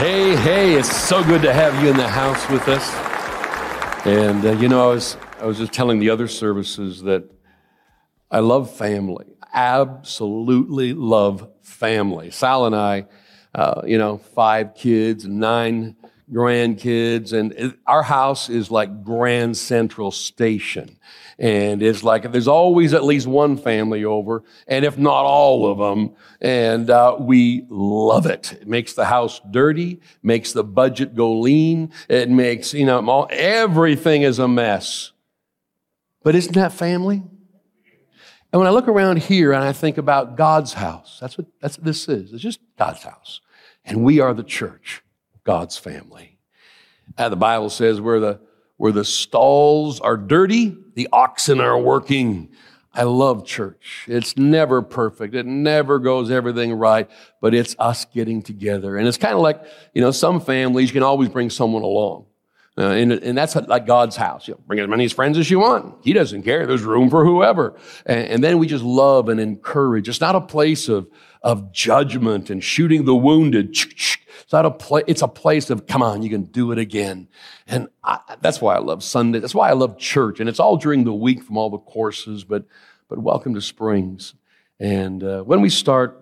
Hey, hey, it's so good to have you in the house with us. And uh, you know, I was I was just telling the other services that I love family. Absolutely love family. Sal and I, uh, you know, five kids, nine grandkids, and it, our house is like Grand Central Station. And it's like there's always at least one family over, and if not all of them. And uh, we love it. It makes the house dirty, makes the budget go lean. It makes, you know, everything is a mess. But isn't that family? And when I look around here and I think about God's house, that's what, that's what this is. It's just God's house. And we are the church, God's family. Uh, the Bible says we're the where the stalls are dirty, the oxen are working. I love church. It's never perfect. It never goes everything right, but it's us getting together. And it's kind of like, you know, some families, you can always bring someone along. Uh, and, and, that's like God's house. You know, bring as many friends as you want. He doesn't care. There's room for whoever. And, and then we just love and encourage. It's not a place of, of judgment and shooting the wounded. It's not a place, it's a place of, come on, you can do it again. And I, that's why I love Sunday. That's why I love church. And it's all during the week from all the courses, but, but welcome to Springs. And uh, when we start,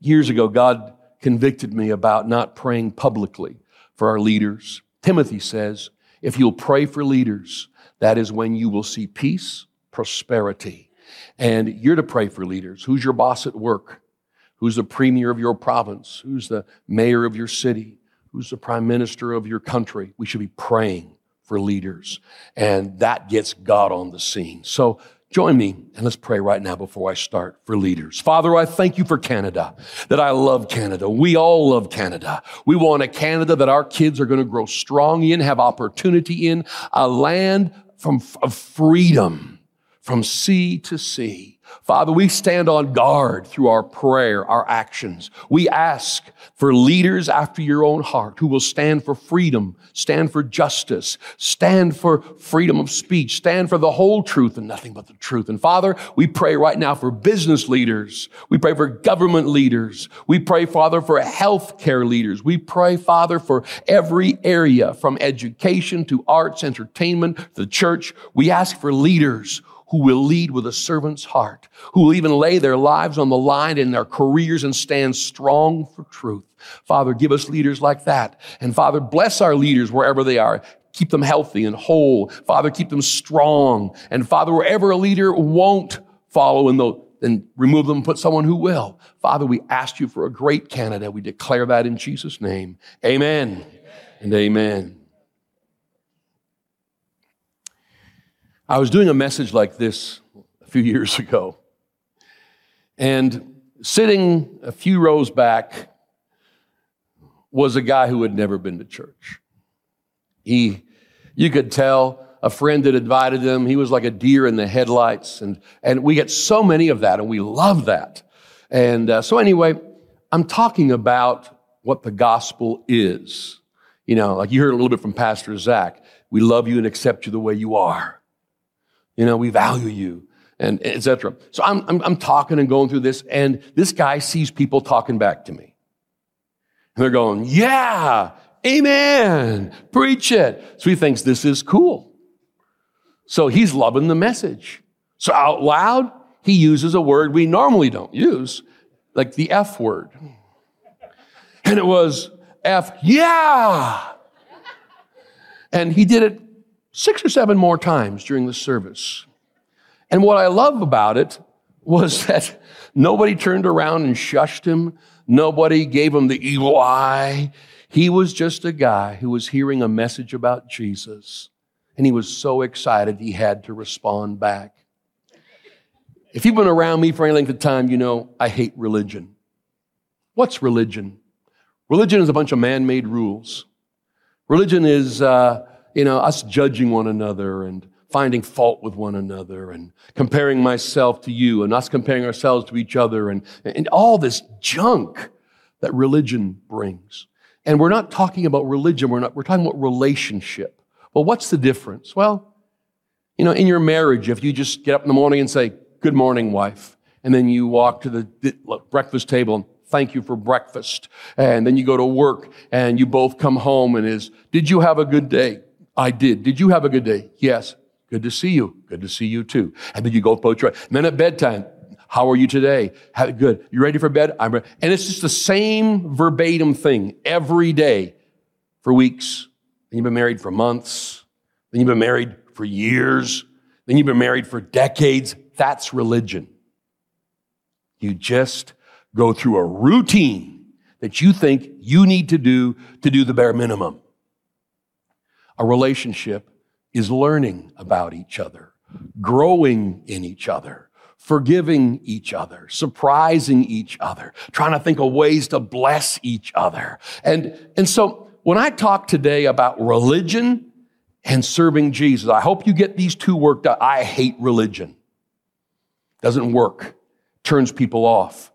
years ago, God convicted me about not praying publicly for our leaders. Timothy says, if you'll pray for leaders, that is when you will see peace, prosperity. And you're to pray for leaders. Who's your boss at work? Who's the premier of your province? Who's the mayor of your city? Who's the prime minister of your country? We should be praying for leaders. And that gets God on the scene. So join me and let's pray right now before I start for leaders. Father, I thank you for Canada, that I love Canada. We all love Canada. We want a Canada that our kids are going to grow strong in, have opportunity in, a land from, of freedom from sea to sea. Father, we stand on guard through our prayer, our actions. We ask for leaders after your own heart who will stand for freedom, stand for justice, stand for freedom of speech, stand for the whole truth and nothing but the truth. And Father, we pray right now for business leaders. We pray for government leaders. We pray, Father, for healthcare leaders. We pray, Father, for every area from education to arts, entertainment, the church. We ask for leaders who will lead with a servant's heart, who will even lay their lives on the line in their careers and stand strong for truth. Father, give us leaders like that. And Father, bless our leaders wherever they are. Keep them healthy and whole. Father, keep them strong. And Father, wherever a leader won't follow in the remove them and put someone who will. Father, we ask you for a great Canada. We declare that in Jesus' name. Amen, amen. and amen. I was doing a message like this a few years ago, and sitting a few rows back was a guy who had never been to church. He, you could tell a friend had invited him. He was like a deer in the headlights, and, and we get so many of that, and we love that. And uh, so, anyway, I'm talking about what the gospel is. You know, like you heard a little bit from Pastor Zach. We love you and accept you the way you are. You know, we value you and etc. So I'm, I'm, I'm talking and going through this, and this guy sees people talking back to me. And they're going, yeah, amen, preach it. So he thinks this is cool. So he's loving the message. So out loud, he uses a word we normally don't use, like the F word. And it was F, yeah. And he did it six or seven more times during the service. And what I love about it was that nobody turned around and shushed him. Nobody gave him the evil eye. He was just a guy who was hearing a message about Jesus. And he was so excited he had to respond back. If you've been around me for any length of time, you know I hate religion. What's religion? Religion is a bunch of man made rules. Religion is uh, you know, us judging one another and finding fault with one another and comparing myself to you and us comparing ourselves to each other and, and all this junk that religion brings. And we're not talking about religion, we're, not, we're talking about relationship. Well, what's the difference? Well, you know, in your marriage, if you just get up in the morning and say, Good morning, wife, and then you walk to the breakfast table and thank you for breakfast. And then you go to work and you both come home and is, did you have a good day? I did. Did you have a good day? Yes. Good to see you. Good to see you too. And then you go both. And then at bedtime, how are you today? How, good. You ready for bed? I'm ready. And it's just the same verbatim thing every day for weeks. Then you've been married for months. Then you've been married for years. Then you've been married for decades. That's religion. You just go through a routine that you think you need to do to do the bare minimum. A relationship is learning about each other, growing in each other, forgiving each other, surprising each other, trying to think of ways to bless each other. And, and so when I talk today about religion and serving Jesus, I hope you get these two worked out. I hate religion. Doesn't work. Turns people off.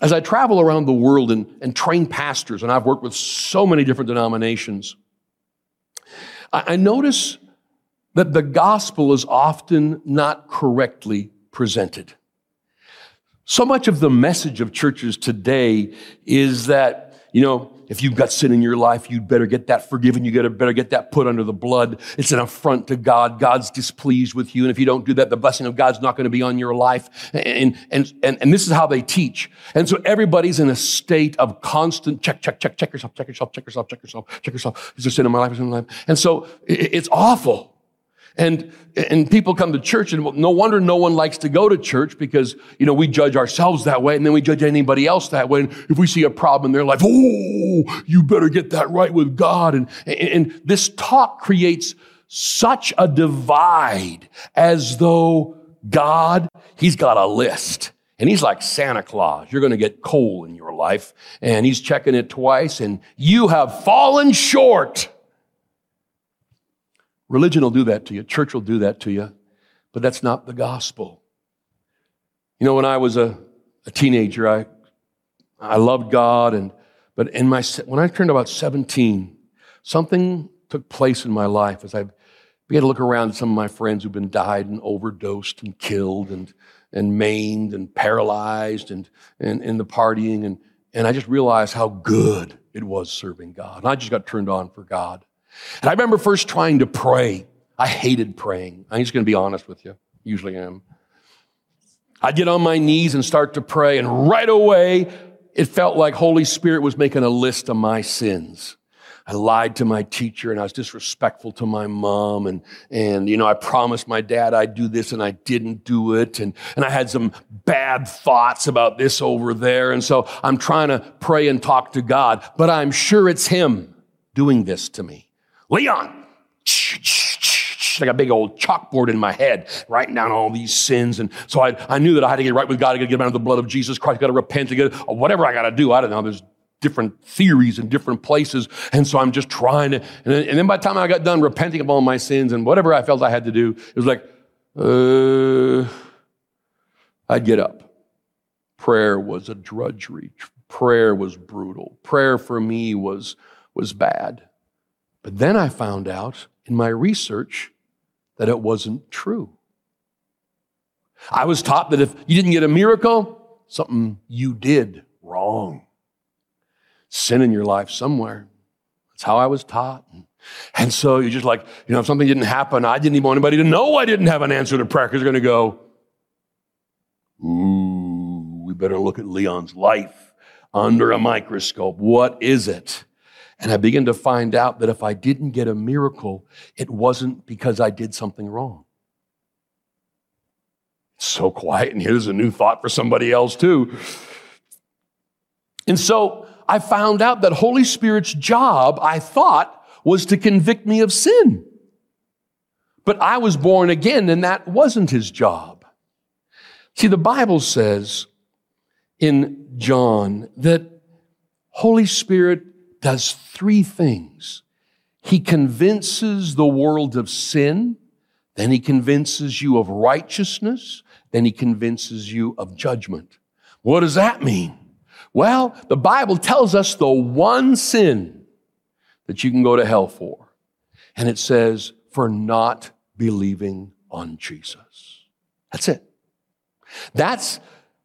As I travel around the world and, and train pastors, and I've worked with so many different denominations, I, I notice that the gospel is often not correctly presented. So much of the message of churches today is that, you know, if you've got sin in your life, you'd better get that forgiven. You better get that put under the blood. It's an affront to God. God's displeased with you. And if you don't do that, the blessing of God's not going to be on your life. And, and, and, and this is how they teach. And so everybody's in a state of constant check, check, check, check yourself, check yourself, check yourself, check yourself, check yourself. Is there sin in my life? Is there sin in my life? And so it's awful. And, and people come to church and no wonder no one likes to go to church because, you know, we judge ourselves that way and then we judge anybody else that way. And if we see a problem in their life, oh, you better get that right with God. And, and this talk creates such a divide as though God, He's got a list. And he's like Santa Claus. You're going to get coal in your life. And he's checking it twice and you have fallen short. Religion will do that to you, church will do that to you, but that's not the gospel. You know, when I was a, a teenager, I, I loved God, and, but in my, when I turned about 17, something took place in my life as I began to look around at some of my friends who've been died and overdosed and killed and, and maimed and paralyzed and, and, and the partying. And, and I just realized how good it was serving God. And I just got turned on for God. And I remember first trying to pray. I hated praying. I'm just going to be honest with you. Usually am. I'd get on my knees and start to pray, and right away, it felt like Holy Spirit was making a list of my sins. I lied to my teacher and I was disrespectful to my mom. And, and, you know, I promised my dad I'd do this and I didn't do it. And, and I had some bad thoughts about this over there. And so I'm trying to pray and talk to God, but I'm sure it's Him doing this to me. Leon, like a big old chalkboard in my head, writing down all these sins. And so I, I knew that I had to get right with God. I got to get under the blood of Jesus Christ. I got to repent. I got whatever I got to do. I don't know. There's different theories in different places. And so I'm just trying to. And then, and then by the time I got done repenting of all my sins and whatever I felt I had to do, it was like, uh, I'd get up. Prayer was a drudgery. Prayer was brutal. Prayer for me was, was bad. But then I found out in my research that it wasn't true. I was taught that if you didn't get a miracle, something you did wrong. Sin in your life somewhere. That's how I was taught. And so you're just like, you know, if something didn't happen, I didn't even want anybody to know I didn't have an answer to prayer because they're going to go, ooh, we better look at Leon's life under a microscope. What is it? And I began to find out that if I didn't get a miracle, it wasn't because I did something wrong. So quiet, and here's a new thought for somebody else, too. And so I found out that Holy Spirit's job, I thought, was to convict me of sin. But I was born again, and that wasn't his job. See, the Bible says in John that Holy Spirit does three things. He convinces the world of sin, then he convinces you of righteousness, then he convinces you of judgment. What does that mean? Well, the Bible tells us the one sin that you can go to hell for. And it says, for not believing on Jesus. That's it. That's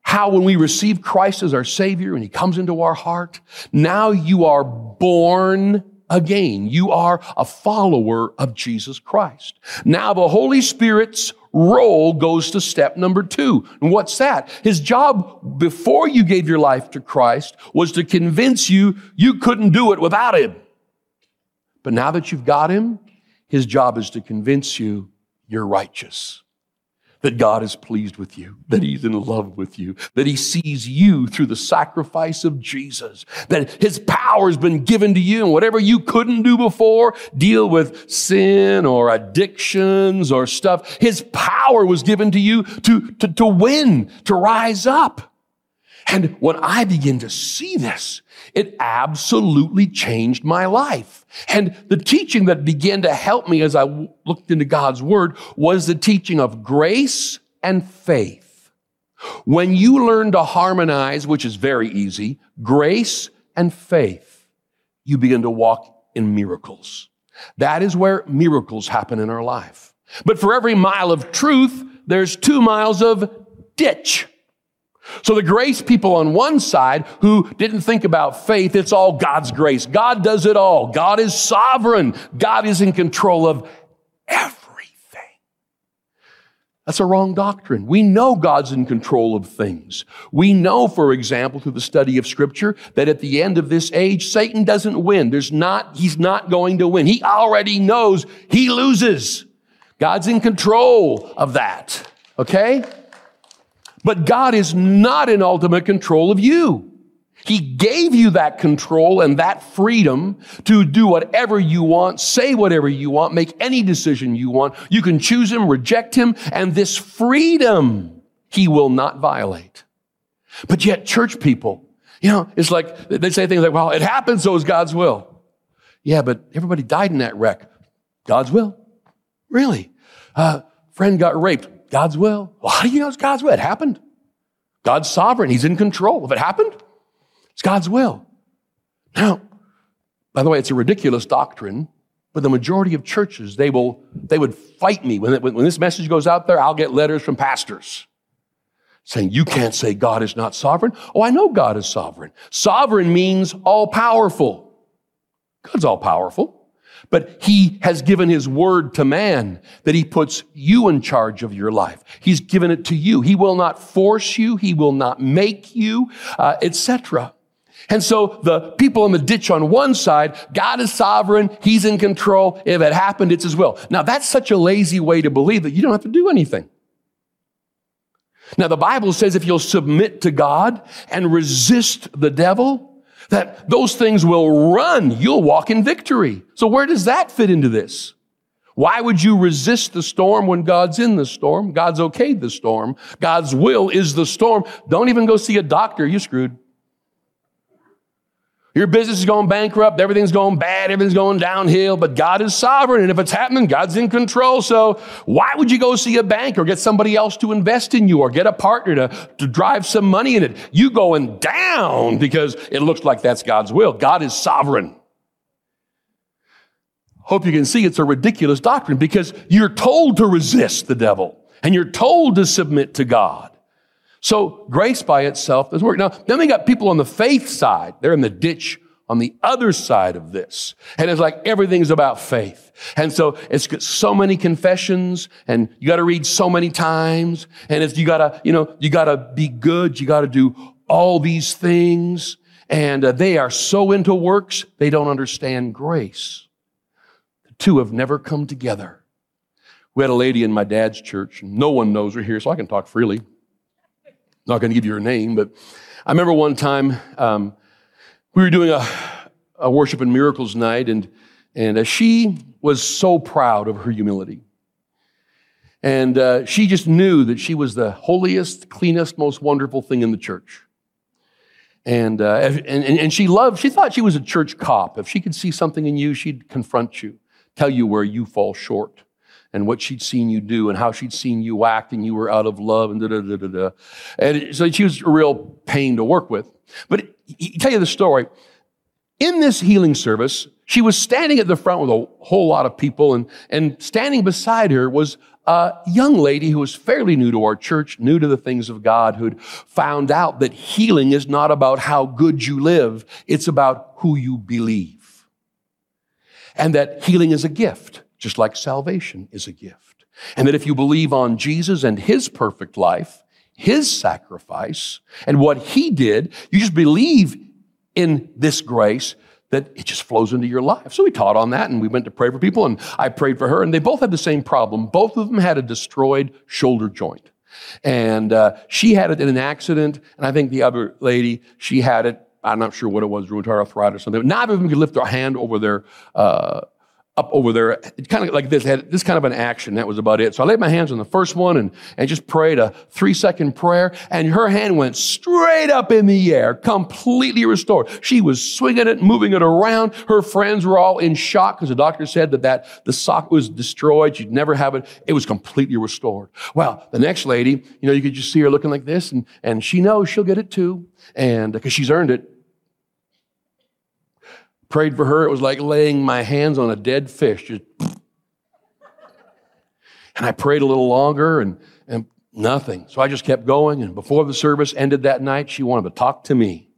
how when we receive Christ as our Savior and He comes into our heart, now you are born again. You are a follower of Jesus Christ. Now the Holy Spirit's role goes to step number two. And what's that? His job before you gave your life to Christ was to convince you you couldn't do it without Him. But now that you've got Him, His job is to convince you you're righteous that God is pleased with you, that He's in love with you, that He sees you through the sacrifice of Jesus, that His power has been given to you, and whatever you couldn't do before, deal with sin or addictions or stuff, His power was given to you to, to, to win, to rise up. And when I begin to see this, it absolutely changed my life. And the teaching that began to help me as I looked into God's word was the teaching of grace and faith. When you learn to harmonize, which is very easy, grace and faith, you begin to walk in miracles. That is where miracles happen in our life. But for every mile of truth, there's two miles of ditch. So the grace people on one side who didn't think about faith, it's all God's grace. God does it all. God is sovereign. God is in control of everything. That's a wrong doctrine. We know God's in control of things. We know, for example, through the study of scripture, that at the end of this age, Satan doesn't win. There's not, he's not going to win. He already knows he loses. God's in control of that. Okay? But God is not in ultimate control of you. He gave you that control and that freedom to do whatever you want, say whatever you want, make any decision you want. You can choose him, reject him, and this freedom he will not violate. But yet, church people, you know, it's like they say things like, well, it happened, so is God's will. Yeah, but everybody died in that wreck. God's will. Really? Uh, friend got raped. God's will. Well, how do you know it's God's will? It happened. God's sovereign. He's in control. If it happened, it's God's will. Now, by the way, it's a ridiculous doctrine, but the majority of churches, they will, they would fight me. When, when this message goes out there, I'll get letters from pastors saying, you can't say God is not sovereign. Oh, I know God is sovereign. Sovereign means all powerful. God's all powerful. But he has given his word to man that he puts you in charge of your life. He's given it to you. He will not force you. He will not make you, uh, etc. And so the people in the ditch on one side, God is sovereign. He's in control. If it happened, it's his will. Now that's such a lazy way to believe that you don't have to do anything. Now the Bible says if you'll submit to God and resist the devil, that those things will run. You'll walk in victory. So where does that fit into this? Why would you resist the storm when God's in the storm? God's okayed the storm. God's will is the storm. Don't even go see a doctor. You're screwed. Your business is going bankrupt, everything's going bad, everything's going downhill, but God is sovereign. And if it's happening, God's in control. So why would you go see a bank or get somebody else to invest in you or get a partner to, to drive some money in it? You going down because it looks like that's God's will. God is sovereign. Hope you can see it's a ridiculous doctrine because you're told to resist the devil and you're told to submit to God. So grace by itself doesn't work. Now, then we got people on the faith side. They're in the ditch on the other side of this. And it's like everything's about faith. And so it's got so many confessions and you got to read so many times. And it's, you got to, you know, you got to be good. You got to do all these things. And uh, they are so into works, they don't understand grace. The two have never come together. We had a lady in my dad's church. No one knows her here, so I can talk freely not going to give you her name, but I remember one time um, we were doing a, a, worship and miracles night, and, and uh, she was so proud of her humility. And uh, she just knew that she was the holiest, cleanest, most wonderful thing in the church. And, uh, and, and she loved, she thought she was a church cop. If she could see something in you, she'd confront you, tell you where you fall short and what she'd seen you do and how she'd seen you act and you were out of love and da da da da da. And so she was a real pain to work with. But tell you the story. In this healing service, she was standing at the front with a whole lot of people, and, and standing beside her was a young lady who was fairly new to our church, new to the things of God, who'd found out that healing is not about how good you live, it's about who you believe. And that healing is a gift, just like salvation is a gift. And that if you believe on Jesus and his perfect life, his sacrifice, and what he did, you just believe in this grace, that it just flows into your life. So we taught on that and we went to pray for people and I prayed for her and they both had the same problem. Both of them had a destroyed shoulder joint. And uh, she had it in an accident and I think the other lady, she had it, I'm not sure what it was, rheumatoid arthritis or something. Neither of them could lift their hand over their uh, up over there, kind of like this, had this kind of an action. That was about it. So I laid my hands on the first one and, and just prayed a three second prayer and her hand went straight up in the air, completely restored. She was swinging it, moving it around. Her friends were all in shock because the doctor said that, that the sock was destroyed. She'd never have it. It was completely restored. Well, the next lady, you know, you could just see her looking like this and, and she knows she'll get it too. And because she's earned it. Prayed for her. It was like laying my hands on a dead fish. Just and I prayed a little longer and, and nothing. So I just kept going. And before the service ended that night, she wanted to talk to me.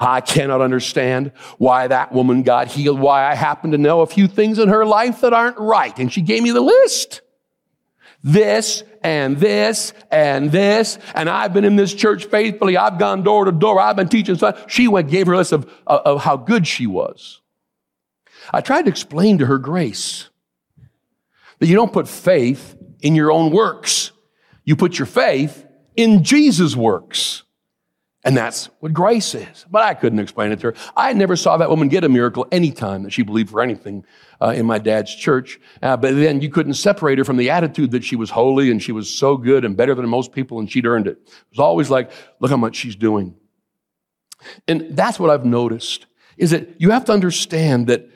I cannot understand why that woman got healed, why I happen to know a few things in her life that aren't right. And she gave me the list this and this and this. And I've been in this church faithfully. I've gone door to door. I've been teaching. So she went, gave her a list of, of how good she was. I tried to explain to her grace that you don't put faith in your own works. You put your faith in Jesus' works. And that's what grace is. But I couldn't explain it to her. I never saw that woman get a miracle anytime that she believed for anything uh, in my dad's church. Uh, but then you couldn't separate her from the attitude that she was holy and she was so good and better than most people and she'd earned it. It was always like, look how much she's doing. And that's what I've noticed is that you have to understand that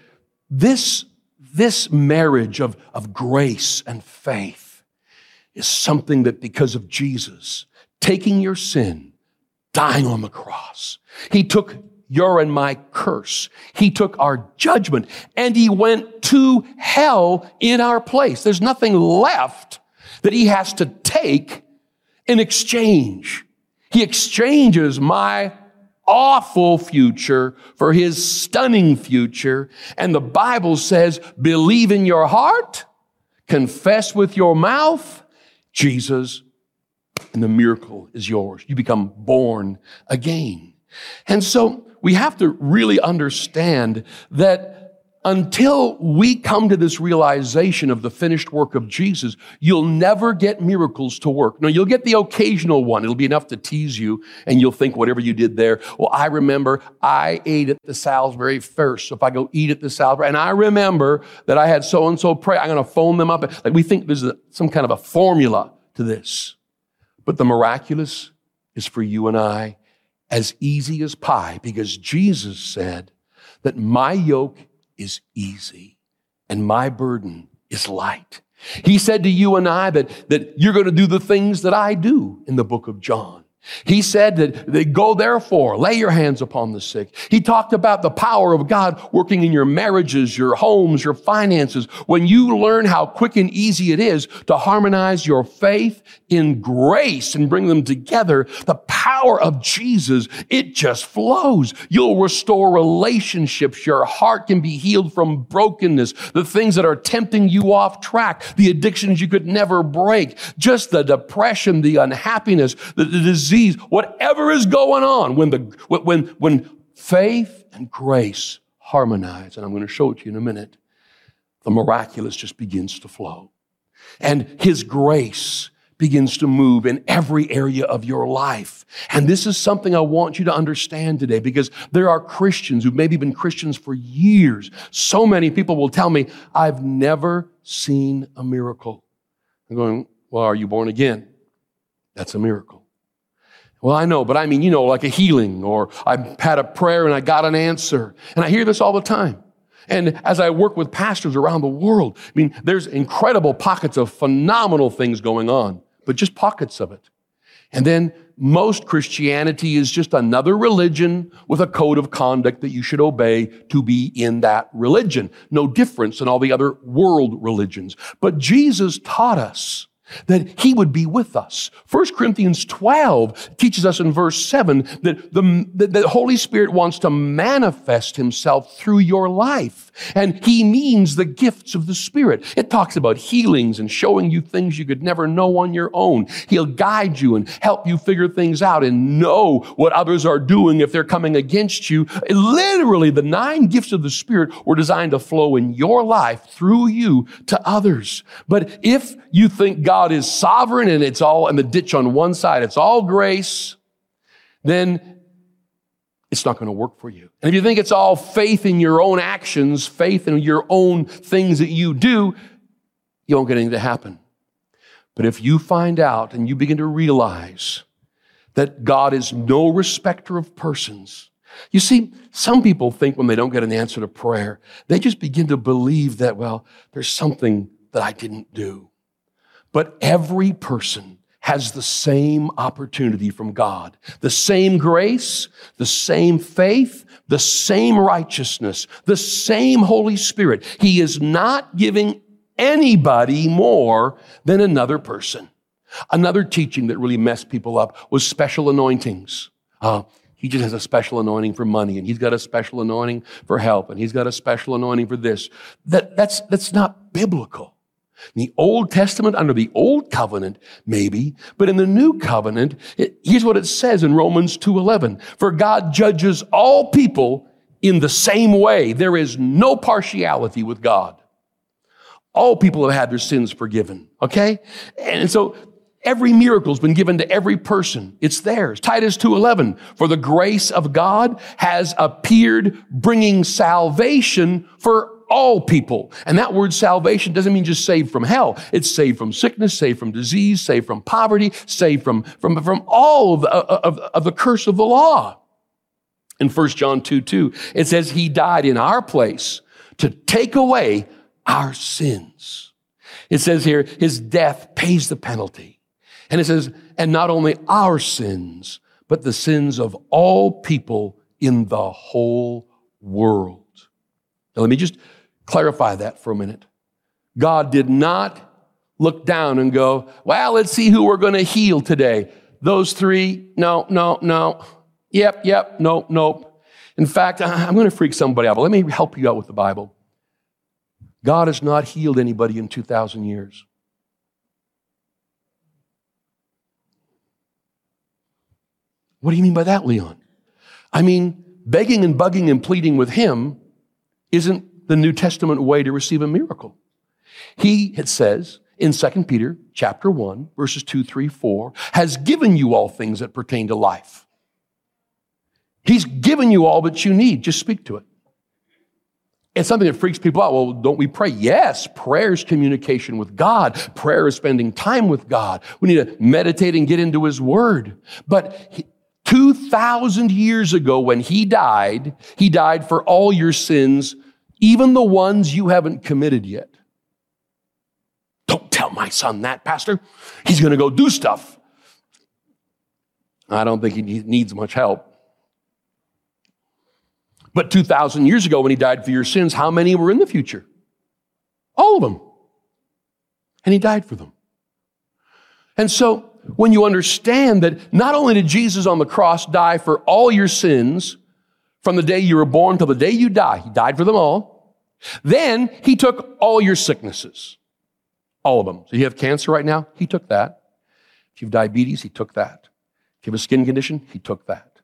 this, this marriage of, of grace and faith is something that because of Jesus taking your sin, dying on the cross. He took your and my curse. He took our judgment and he went to hell in our place. There's nothing left that he has to take in exchange. He exchanges my awful future for his stunning future. And the Bible says, believe in your heart, confess with your mouth, Jesus and the miracle is yours. You become born again. And so we have to really understand that until we come to this realization of the finished work of Jesus, you'll never get miracles to work. No, you'll get the occasional one. It'll be enough to tease you and you'll think whatever you did there. Well, I remember I ate at the Salisbury first. So if I go eat at the Salisbury and I remember that I had so and so pray, I'm going to phone them up. Like we think there's some kind of a formula to this. But the miraculous is for you and I as easy as pie because Jesus said that my yoke is easy and my burden is light. He said to you and I that, that you're going to do the things that I do in the book of John. He said that they go therefore, lay your hands upon the sick. He talked about the power of God working in your marriages, your homes, your finances. When you learn how quick and easy it is to harmonize your faith in grace and bring them together, the power of Jesus, it just flows. You'll restore relationships. Your heart can be healed from brokenness, the things that are tempting you off track, the addictions you could never break, just the depression, the unhappiness, the, the disease disease, whatever is going on, when, the, when, when faith and grace harmonize, and I'm going to show it to you in a minute, the miraculous just begins to flow. And His grace begins to move in every area of your life. And this is something I want you to understand today because there are Christians who've maybe been Christians for years. So many people will tell me, I've never seen a miracle. I'm going, well, are you born again? That's a miracle. Well, I know, but I mean, you know, like a healing, or I had a prayer and I got an answer. And I hear this all the time. And as I work with pastors around the world, I mean, there's incredible pockets of phenomenal things going on, but just pockets of it. And then most Christianity is just another religion with a code of conduct that you should obey to be in that religion. No difference than all the other world religions. But Jesus taught us that he would be with us. 1 Corinthians 12 teaches us in verse 7 that the, that the Holy Spirit wants to manifest himself through your life. And he means the gifts of the Spirit. It talks about healings and showing you things you could never know on your own. He'll guide you and help you figure things out and know what others are doing if they're coming against you. Literally, the nine gifts of the Spirit were designed to flow in your life through you to others. But if you think God God is sovereign and it's all in the ditch on one side, it's all grace, then it's not going to work for you. And if you think it's all faith in your own actions, faith in your own things that you do, you won't get anything to happen. But if you find out and you begin to realize that God is no respecter of persons, you see, some people think when they don't get an answer to prayer, they just begin to believe that, well, there's something that I didn't do. But every person has the same opportunity from God, the same grace, the same faith, the same righteousness, the same Holy Spirit. He is not giving anybody more than another person. Another teaching that really messed people up was special anointings. Uh, he just has a special anointing for money, and he's got a special anointing for help, and he's got a special anointing for this. That, that's, that's not biblical. The Old Testament, under the Old Covenant, maybe, but in the New Covenant, it, here's what it says in Romans 2.11. For God judges all people in the same way. There is no partiality with God. All people have had their sins forgiven, okay? And so every miracle's been given to every person. It's theirs. Titus 2.11, for the grace of God has appeared bringing salvation for all people. And that word salvation doesn't mean just saved from hell. It's saved from sickness, saved from disease, saved from poverty, saved from, from, from all of the, of, of the curse of the law. In 1 John 2, 2, it says he died in our place to take away our sins. It says here, his death pays the penalty. And it says, and not only our sins, but the sins of all people in the whole world. Now, let me just clarify that for a minute. God did not look down and go, well, let's see who we're going to heal today. Those three, no, no, no. Yep, yep, nope, nope. In fact, I'm going to freak somebody out, but let me help you out with the Bible. God has not healed anybody in 2,000 years. What do you mean by that, Leon? I mean, begging and bugging and pleading with Him isn't the New Testament way to receive a miracle. He, it says in 2 Peter chapter 1, verses 2, 3, 4, has given you all things that pertain to life. He's given you all that you need. Just speak to it. It's something that freaks people out. Well, don't we pray? Yes, prayer is communication with God. Prayer is spending time with God. We need to meditate and get into His Word. But 2,000 years ago, when He died, He died for all your sins even the ones you haven't committed yet. Don't tell my son that, Pastor. He's going to go do stuff. I don't think he needs much help. But 2,000 years ago, when he died for your sins, how many were in the future? All of them. And he died for them. And so, when you understand that not only did Jesus on the cross die for all your sins, from the day you were born till the day you die. He died for them all. Then he took all your sicknesses, all of them. So you have cancer right now? He took that. If you have diabetes, he took that. If you have a skin condition, he took that.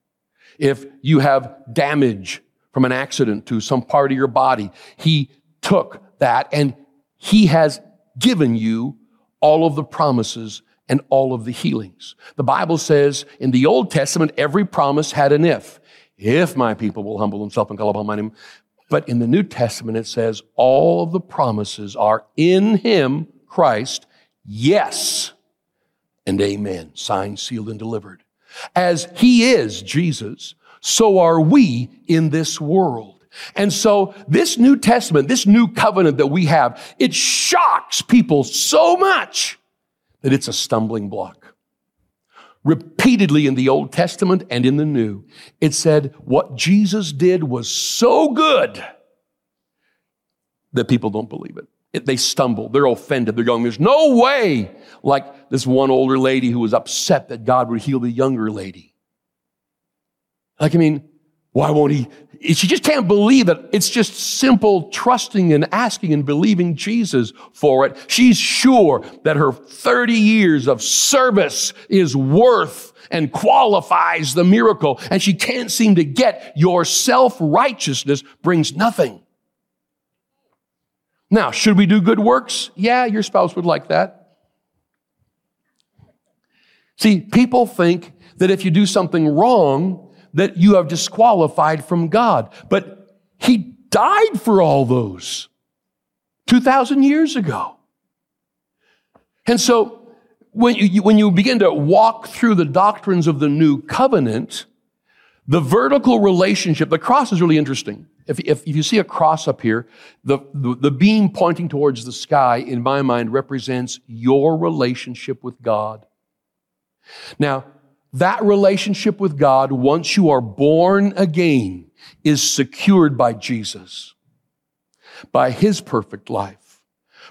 If you have damage from an accident to some part of your body, he took that and he has given you all of the promises and all of the healings. The Bible says in the Old Testament, every promise had an if if my people will humble themselves and call upon my name. But in the New Testament, it says all of the promises are in Him, Christ, yes and amen, signed, sealed, and delivered. As He is, Jesus, so are we in this world. And so this New Testament, this new covenant that we have, it shocks people so much that it's a stumbling block. Repeatedly in the Old Testament and in the New. It said what Jesus did was so good that people don't believe it. it. They stumble, they're offended, they're going, There's no way. Like this one older lady who was upset that God would heal the younger lady. Like, I mean, why won't he? She just can't believe it. It's just simple trusting and asking and believing Jesus for it. She's sure that her 30 years of service is worth and qualifies the miracle. And she can't seem to get your self-righteousness brings nothing. Now, should we do good works? Yeah, your spouse would like that. See, people think that if you do something wrong, that you have disqualified from God. But He died for all those 2,000 years ago. And so when you, when you begin to walk through the doctrines of the new covenant, the vertical relationship, the cross is really interesting. If, if, if you see a cross up here, the, the, the beam pointing towards the sky, in my mind, represents your relationship with God. Now, that relationship with God, once you are born again, is secured by Jesus, by his perfect life,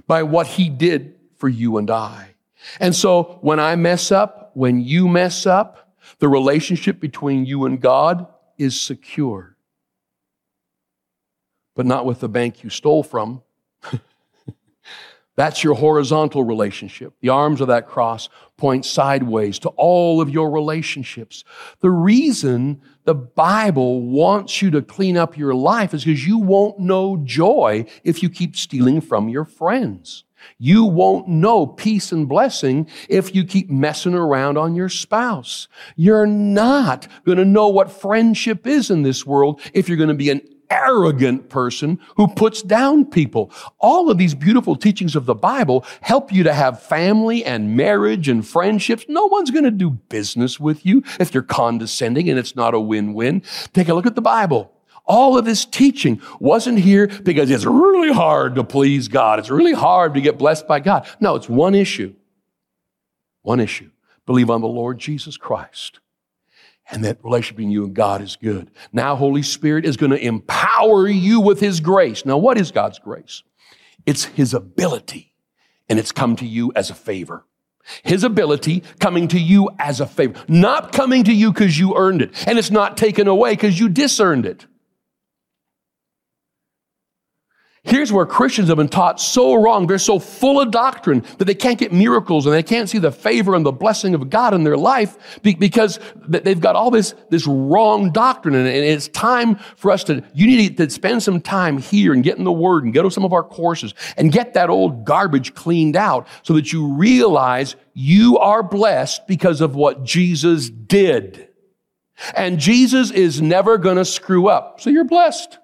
by what he did for you and I. And so when I mess up, when you mess up, the relationship between you and God is secure. But not with the bank you stole from. That's your horizontal relationship. The arms of that cross point sideways to all of your relationships. The reason the Bible wants you to clean up your life is because you won't know joy if you keep stealing from your friends. You won't know peace and blessing if you keep messing around on your spouse. You're not going to know what friendship is in this world if you're going to be an arrogant person who puts down people. All of these beautiful teachings of the Bible help you to have family and marriage and friendships. No one's going to do business with you if you're condescending and it's not a win-win. Take a look at the Bible. All of this teaching wasn't here because it's really hard to please God. It's really hard to get blessed by God. No, it's one issue. One issue. Believe on the Lord Jesus Christ and that relationship between you and God is good. Now, Holy Spirit is going to empower you with His grace. Now, what is God's grace? It's His ability, and it's come to you as a favor. His ability coming to you as a favor, not coming to you because you earned it, and it's not taken away because you disearned it. Here's where Christians have been taught so wrong. They're so full of doctrine that they can't get miracles and they can't see the favor and the blessing of God in their life because they've got all this, this wrong doctrine. And it's time for us to, you need to spend some time here and get in the Word and go to some of our courses and get that old garbage cleaned out so that you realize you are blessed because of what Jesus did. And Jesus is never going to screw up. So you're blessed.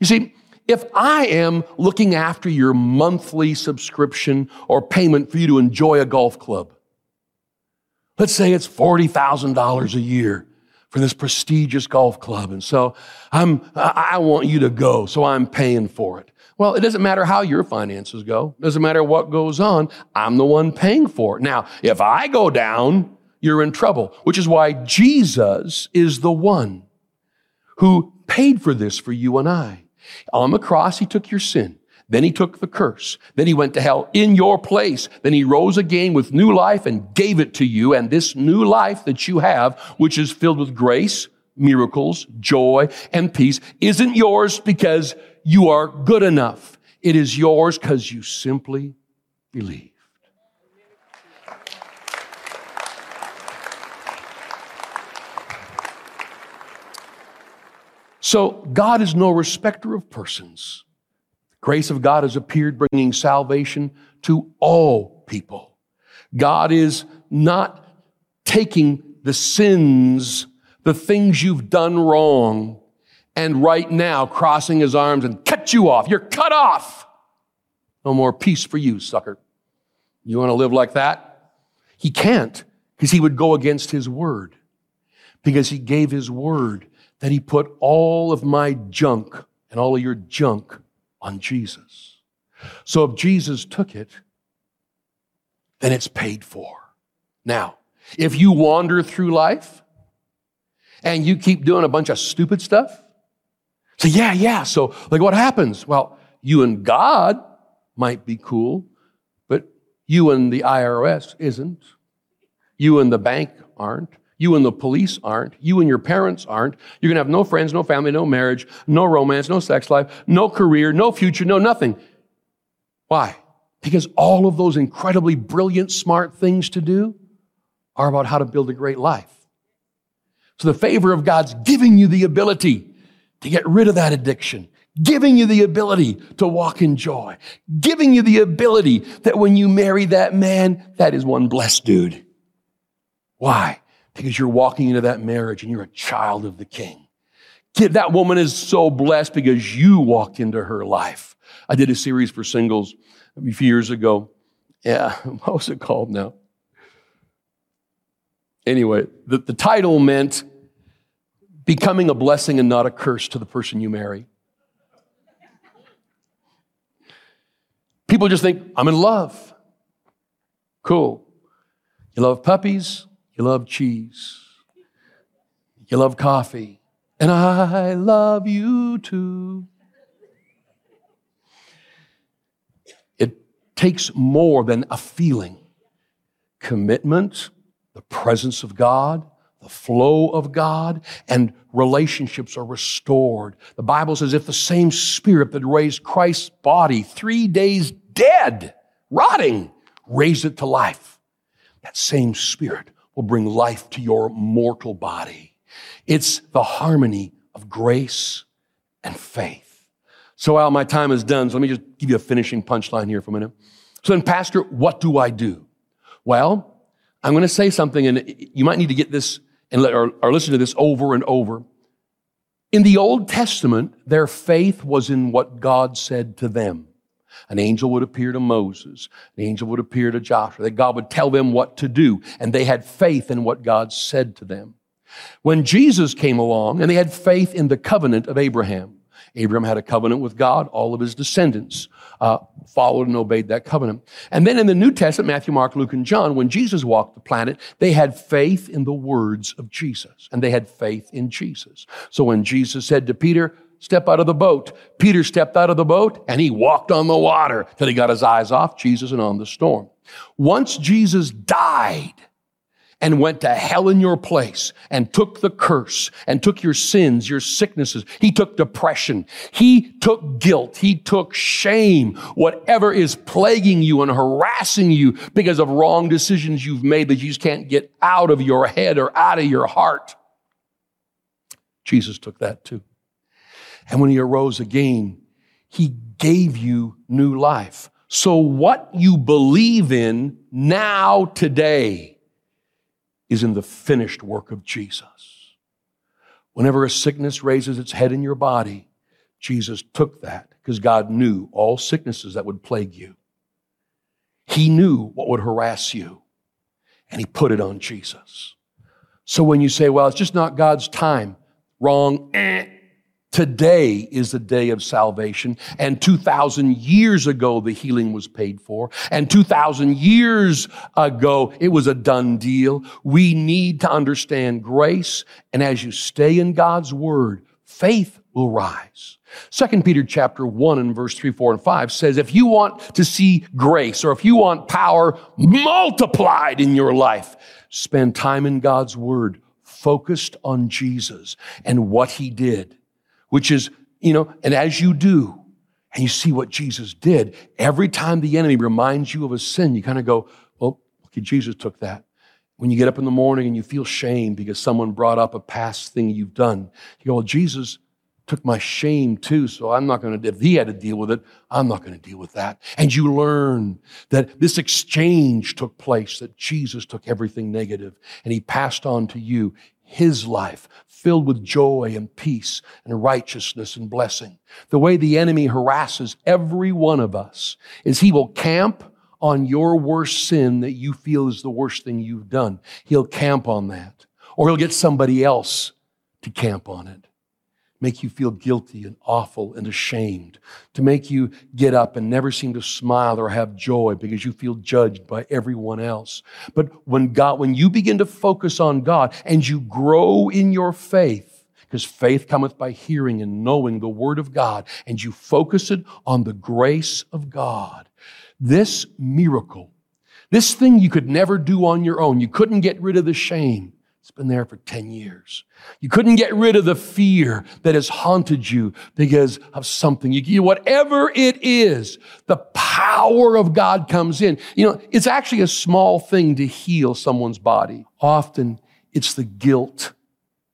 You see, if I am looking after your monthly subscription or payment for you to enjoy a golf club, let's say it's $40,000 a year for this prestigious golf club. And so I'm, I want you to go, so I'm paying for it. Well, it doesn't matter how your finances go. It doesn't matter what goes on. I'm the one paying for it. Now, if I go down, you're in trouble, which is why Jesus is the one who paid for this for you and I. On the cross, he took your sin. Then he took the curse. Then he went to hell in your place. Then he rose again with new life and gave it to you. And this new life that you have, which is filled with grace, miracles, joy, and peace, isn't yours because you are good enough. It is yours because you simply believe. So God is no respecter of persons. Grace of God has appeared, bringing salvation to all people. God is not taking the sins, the things you've done wrong, and right now crossing his arms and cut you off. You're cut off. No more peace for you, sucker. You want to live like that? He can't because he would go against his word because he gave his word that he put all of my junk and all of your junk on Jesus. So if Jesus took it, then it's paid for. Now, if you wander through life and you keep doing a bunch of stupid stuff, say, yeah, yeah. So, like, what happens? Well, you and God might be cool, but you and the IRS isn't. You and the bank aren't. You and the police aren't. You and your parents aren't. You're going to have no friends, no family, no marriage, no romance, no sex life, no career, no future, no nothing. Why? Because all of those incredibly brilliant, smart things to do are about how to build a great life. So the favor of God's giving you the ability to get rid of that addiction, giving you the ability to walk in joy, giving you the ability that when you marry that man, that is one blessed dude. Why? Because you're walking into that marriage and you're a child of the king. Kid, that woman is so blessed because you walked into her life. I did a series for singles a few years ago. Yeah, what was it called now? Anyway, the, the title meant becoming a blessing and not a curse to the person you marry. People just think, I'm in love. Cool. You love puppies, you love cheese, you love coffee, and I love you too. It takes more than a feeling commitment, the presence of God, the flow of God, and relationships are restored. The Bible says, if the same Spirit that raised Christ's body three days dead, rotting, raised it to life, that same Spirit will bring life to your mortal body. It's the harmony of grace and faith. So, Al, my time is done. So let me just give you a finishing punchline here for a minute. So then, Pastor, what do I do? Well, I'm going to say something, and you might need to get this and let, or, or listen to this over and over. In the Old Testament, their faith was in what God said to them. An angel would appear to Moses. An angel would appear to Joshua. That God would tell them what to do. And they had faith in what God said to them. When Jesus came along, and they had faith in the covenant of Abraham. Abraham had a covenant with God. All of his descendants uh, followed and obeyed that covenant. And then in the New Testament, Matthew, Mark, Luke, and John, when Jesus walked the planet, they had faith in the words of Jesus, and they had faith in Jesus. So when Jesus said to Peter, Step out of the boat, Peter stepped out of the boat and he walked on the water till he got his eyes off Jesus and on the storm. Once Jesus died, and went to hell in your place and took the curse and took your sins, your sicknesses. He took depression. He took guilt. He took shame. Whatever is plaguing you and harassing you because of wrong decisions you've made that you just can't get out of your head or out of your heart. Jesus took that too. And when he arose again, he gave you new life. So what you believe in now today is in the finished work of Jesus. Whenever a sickness raises its head in your body, Jesus took that because God knew all sicknesses that would plague you. He knew what would harass you, and He put it on Jesus. So when you say, well, it's just not God's time, wrong. Eh. Today is the day of salvation. And 2,000 years ago, the healing was paid for. And 2,000 years ago, it was a done deal. We need to understand grace. And as you stay in God's word, faith will rise. Second Peter chapter 1 and verse 3, 4, and 5 says, if you want to see grace or if you want power multiplied in your life, spend time in God's word, focused on Jesus and what he did which is, you know, and as you do, and you see what Jesus did, every time the enemy reminds you of a sin, you kind of go, oh, well, okay, Jesus took that. When you get up in the morning and you feel shame because someone brought up a past thing you've done, you go, well, Jesus took my shame too, so I'm not going to, if he had to deal with it, I'm not going to deal with that. And you learn that this exchange took place, that Jesus took everything negative and he passed on to you his life, filled with joy and peace and righteousness and blessing. The way the enemy harasses every one of us is he will camp on your worst sin that you feel is the worst thing you've done. He'll camp on that. Or he'll get somebody else to camp on it. Make you feel guilty and awful and ashamed, to make you get up and never seem to smile or have joy because you feel judged by everyone else. But when God, when you begin to focus on God and you grow in your faith, because faith cometh by hearing and knowing the word of God, and you focus it on the grace of God, this miracle, this thing you could never do on your own, you couldn't get rid of the shame it's been there for 10 years. You couldn't get rid of the fear that has haunted you because of something. You, whatever it is, the power of God comes in. You know, it's actually a small thing to heal someone's body. Often it's the guilt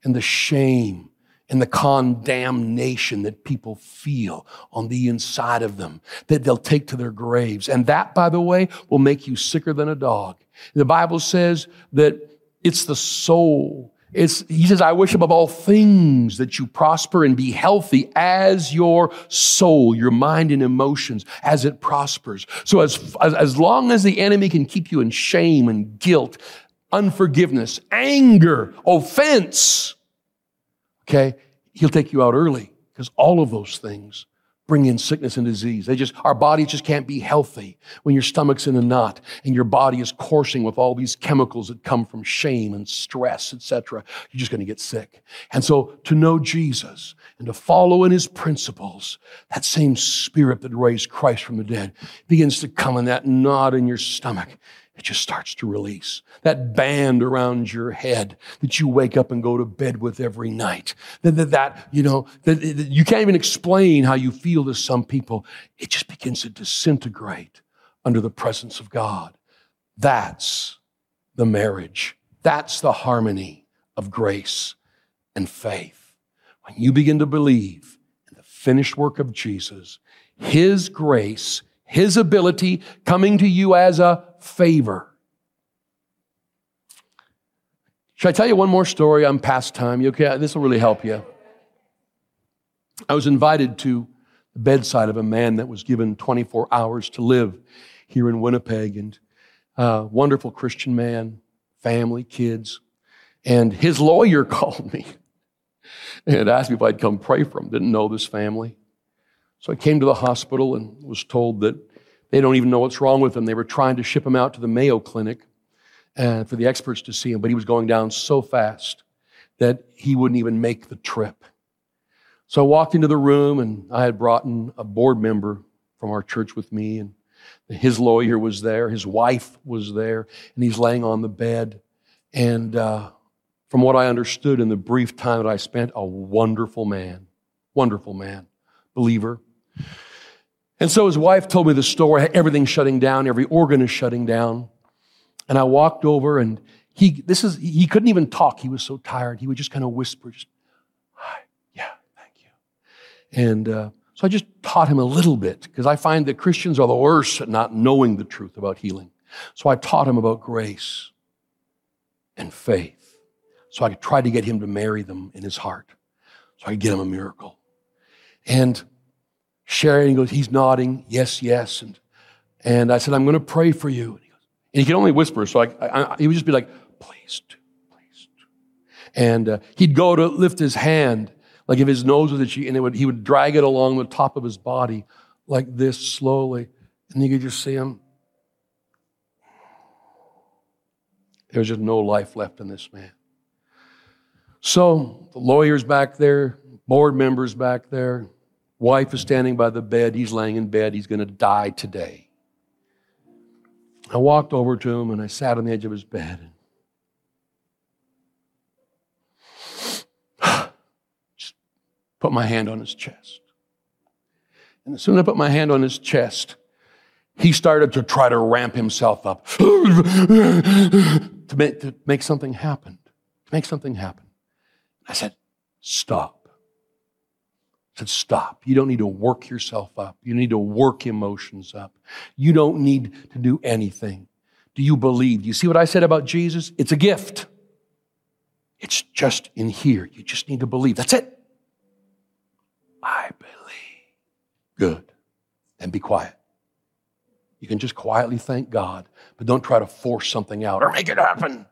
and the shame and the condemnation that people feel on the inside of them that they'll take to their graves. And that, by the way, will make you sicker than a dog. The Bible says that it's the soul. It's, he says, I wish above all things that you prosper and be healthy as your soul, your mind and emotions, as it prospers. So as, as, as long as the enemy can keep you in shame and guilt, unforgiveness, anger, offense, okay, he'll take you out early because all of those things bring in sickness and disease. They just, our bodies just can't be healthy when your stomach's in a knot and your body is coursing with all these chemicals that come from shame and stress, etc. You're just going to get sick. And so to know Jesus and to follow in his principles, that same spirit that raised Christ from the dead begins to come in that knot in your stomach it just starts to release. That band around your head that you wake up and go to bed with every night. That, that, that you know, that, that you can't even explain how you feel to some people. It just begins to disintegrate under the presence of God. That's the marriage. That's the harmony of grace and faith. When you begin to believe in the finished work of Jesus, His grace, His ability coming to you as a favor. Should I tell you one more story? I'm past time. You okay? This will really help you. I was invited to the bedside of a man that was given 24 hours to live here in Winnipeg, and uh, wonderful Christian man, family, kids. And his lawyer called me and asked me if I'd come pray for him. Didn't know this family. So I came to the hospital and was told that they don't even know what's wrong with him. They were trying to ship him out to the Mayo Clinic uh, for the experts to see him, but he was going down so fast that he wouldn't even make the trip. So I walked into the room, and I had brought in a board member from our church with me, and his lawyer was there, his wife was there, and he's laying on the bed. And uh, from what I understood in the brief time that I spent, a wonderful man, wonderful man, believer. And so his wife told me the story, everything's shutting down, every organ is shutting down. And I walked over and he, this is, he couldn't even talk. He was so tired. He would just kind of whisper, just, hi, yeah, thank you. And uh, so I just taught him a little bit because I find that Christians are the worst at not knowing the truth about healing. So I taught him about grace and faith. So I tried to get him to marry them in his heart. So I could get him a miracle. And sharing. He goes, he's nodding, yes, yes. And, and I said, I'm going to pray for you. And he, goes, and he could only whisper, so I, I, he would just be like, please do, please do. And uh, he'd go to lift his hand, like if his nose was itchy, and would, he would drag it along the top of his body like this slowly. And you could just see him. There was just no life left in this man. So the lawyer's back there, board members back there, Wife is standing by the bed. He's laying in bed. He's going to die today. I walked over to him and I sat on the edge of his bed. Just put my hand on his chest. And as soon as I put my hand on his chest, he started to try to ramp himself up to make, to make something happen. To make something happen. I said, Stop said, Stop. You don't need to work yourself up. You need to work emotions up. You don't need to do anything. Do you believe? Do you see what I said about Jesus? It's a gift. It's just in here. You just need to believe. That's it. I believe. Good. Then be quiet. You can just quietly thank God, but don't try to force something out or make it happen.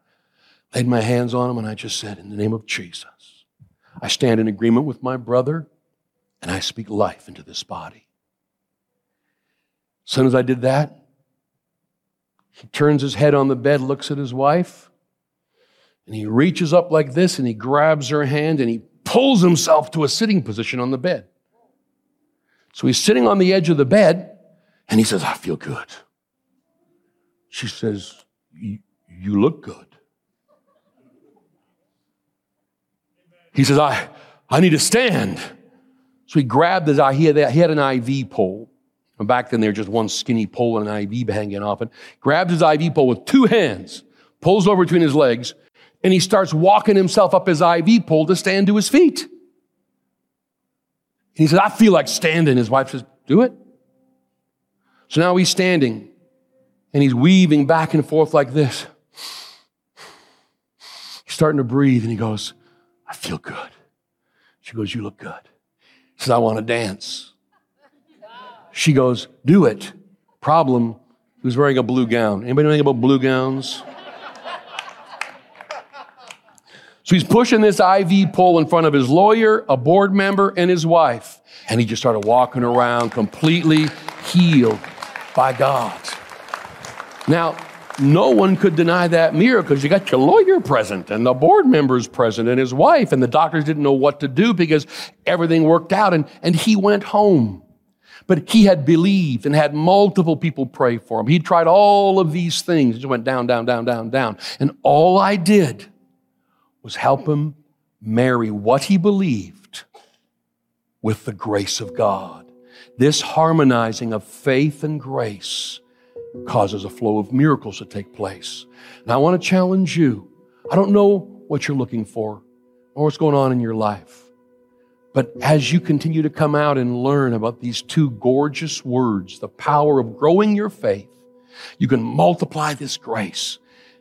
Laid my hands on him and I just said, In the name of Jesus, I stand in agreement with my brother and I speak life into this body. As soon as I did that, he turns his head on the bed, looks at his wife, and he reaches up like this and he grabs her hand and he pulls himself to a sitting position on the bed. So he's sitting on the edge of the bed and he says, I feel good. She says, You look good. He says, I, I need to stand. So he grabbed his, he had, he had an IV pole. And back then, was just one skinny pole and an IV hanging off it. Grabs his IV pole with two hands, pulls over between his legs, and he starts walking himself up his IV pole to stand to his feet. And he says, I feel like standing. His wife says, Do it. So now he's standing and he's weaving back and forth like this. He's starting to breathe and he goes, I feel good. She goes, You look good. Says, I want to dance. She goes, Do it. Problem, he was wearing a blue gown. Anybody know anything about blue gowns? So he's pushing this IV pole in front of his lawyer, a board member, and his wife. And he just started walking around completely healed by God. Now, no one could deny that miracle because you got your lawyer present and the board members present and his wife, and the doctors didn't know what to do because everything worked out, and, and he went home. But he had believed and had multiple people pray for him. He tried all of these things. It just went down, down, down, down, down. And all I did was help him marry what he believed with the grace of God. This harmonizing of faith and grace causes a flow of miracles to take place. And I want to challenge you. I don't know what you're looking for or what's going on in your life. But as you continue to come out and learn about these two gorgeous words, the power of growing your faith, you can multiply this grace.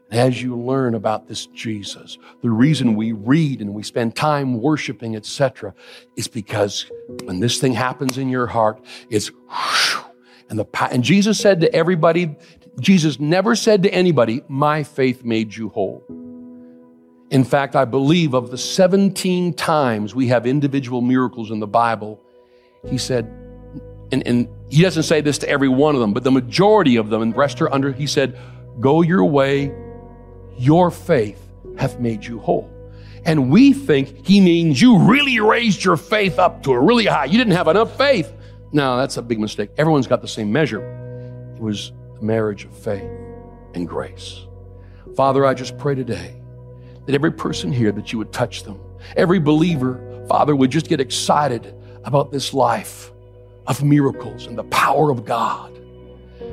And as you learn about this Jesus, the reason we read and we spend time worshiping, etc., is because when this thing happens in your heart, it's whoosh, and the and Jesus said to everybody, Jesus never said to anybody, "My faith made you whole." In fact, I believe of the 17 times we have individual miracles in the Bible, he said, and, and he doesn't say this to every one of them, but the majority of them, and rest are under, he said, Go your way, your faith hath made you whole. And we think he means you really raised your faith up to a really high. You didn't have enough faith. No, that's a big mistake. Everyone's got the same measure. It was a marriage of faith and grace. Father, I just pray today that every person here that you would touch them. Every believer, Father, would just get excited about this life of miracles and the power of God.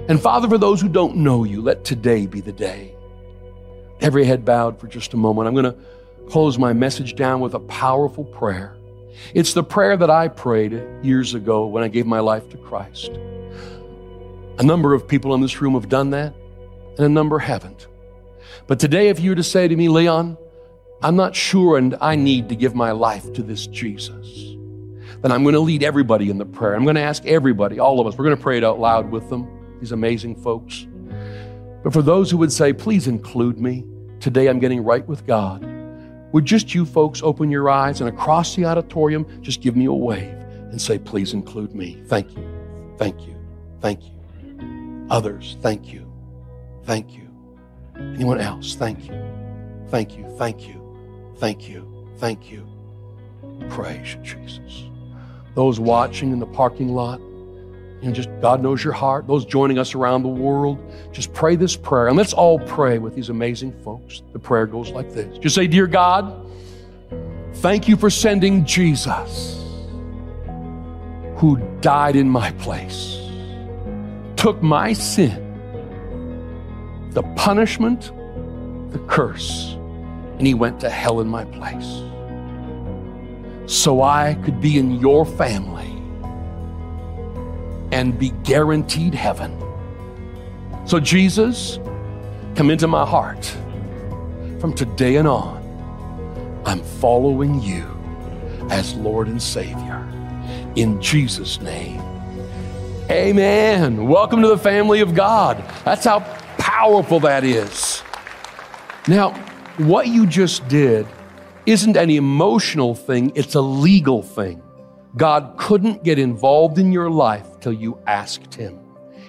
And Father, for those who don't know you, let today be the day. Every head bowed for just a moment. I'm going to close my message down with a powerful prayer. It's the prayer that I prayed years ago when I gave my life to Christ. A number of people in this room have done that, and a number haven't. But today, if you were to say to me, Leon, I'm not sure and I need to give my life to this Jesus, then I'm going to lead everybody in the prayer. I'm going to ask everybody, all of us, we're going to pray it out loud with them, these amazing folks. But for those who would say, please include me, today I'm getting right with God, would just you folks open your eyes and across the auditorium, just give me a wave and say, please include me. Thank you. Thank you. Thank you. Others, thank you. Thank you. Anyone else? Thank you. Thank you. Thank you. Thank you. Thank you. Praise Jesus. Those watching in the parking lot, know, just God knows your heart. Those joining us around the world, just pray this prayer. And let's all pray with these amazing folks. The prayer goes like this Just say, Dear God, thank you for sending Jesus, who died in my place, took my sin the punishment, the curse, and he went to hell in my place. So I could be in your family and be guaranteed heaven. So, Jesus, come into my heart. From today and on, I'm following you as Lord and Savior. In Jesus' name. Amen. Welcome to the family of God. That's how powerful that is. Now, what you just did isn't an emotional thing, it's a legal thing. God couldn't get involved in your life till you asked Him.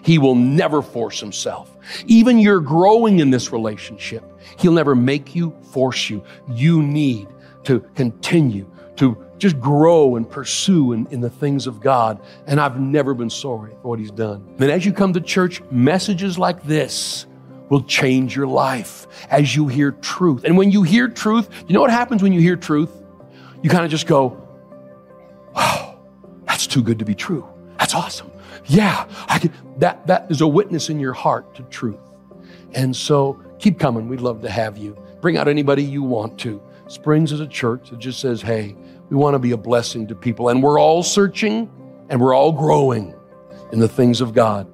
He will never force Himself. Even you're growing in this relationship, He'll never make you, force you. You need to continue to just grow and pursue in, in, the things of God. And I've never been sorry for what He's done. And as you come to church, messages like this will change your life as you hear truth. And when you hear truth, you know what happens when you hear truth? You kind of just go, wow, that's too good to be true. That's awesome. Yeah, I can, that, that is a witness in your heart to truth. And so keep coming. We'd love to have you. Bring out anybody you want to. Springs is a church that just says, hey, we want to be a blessing to people. And we're all searching and we're all growing in the things of God.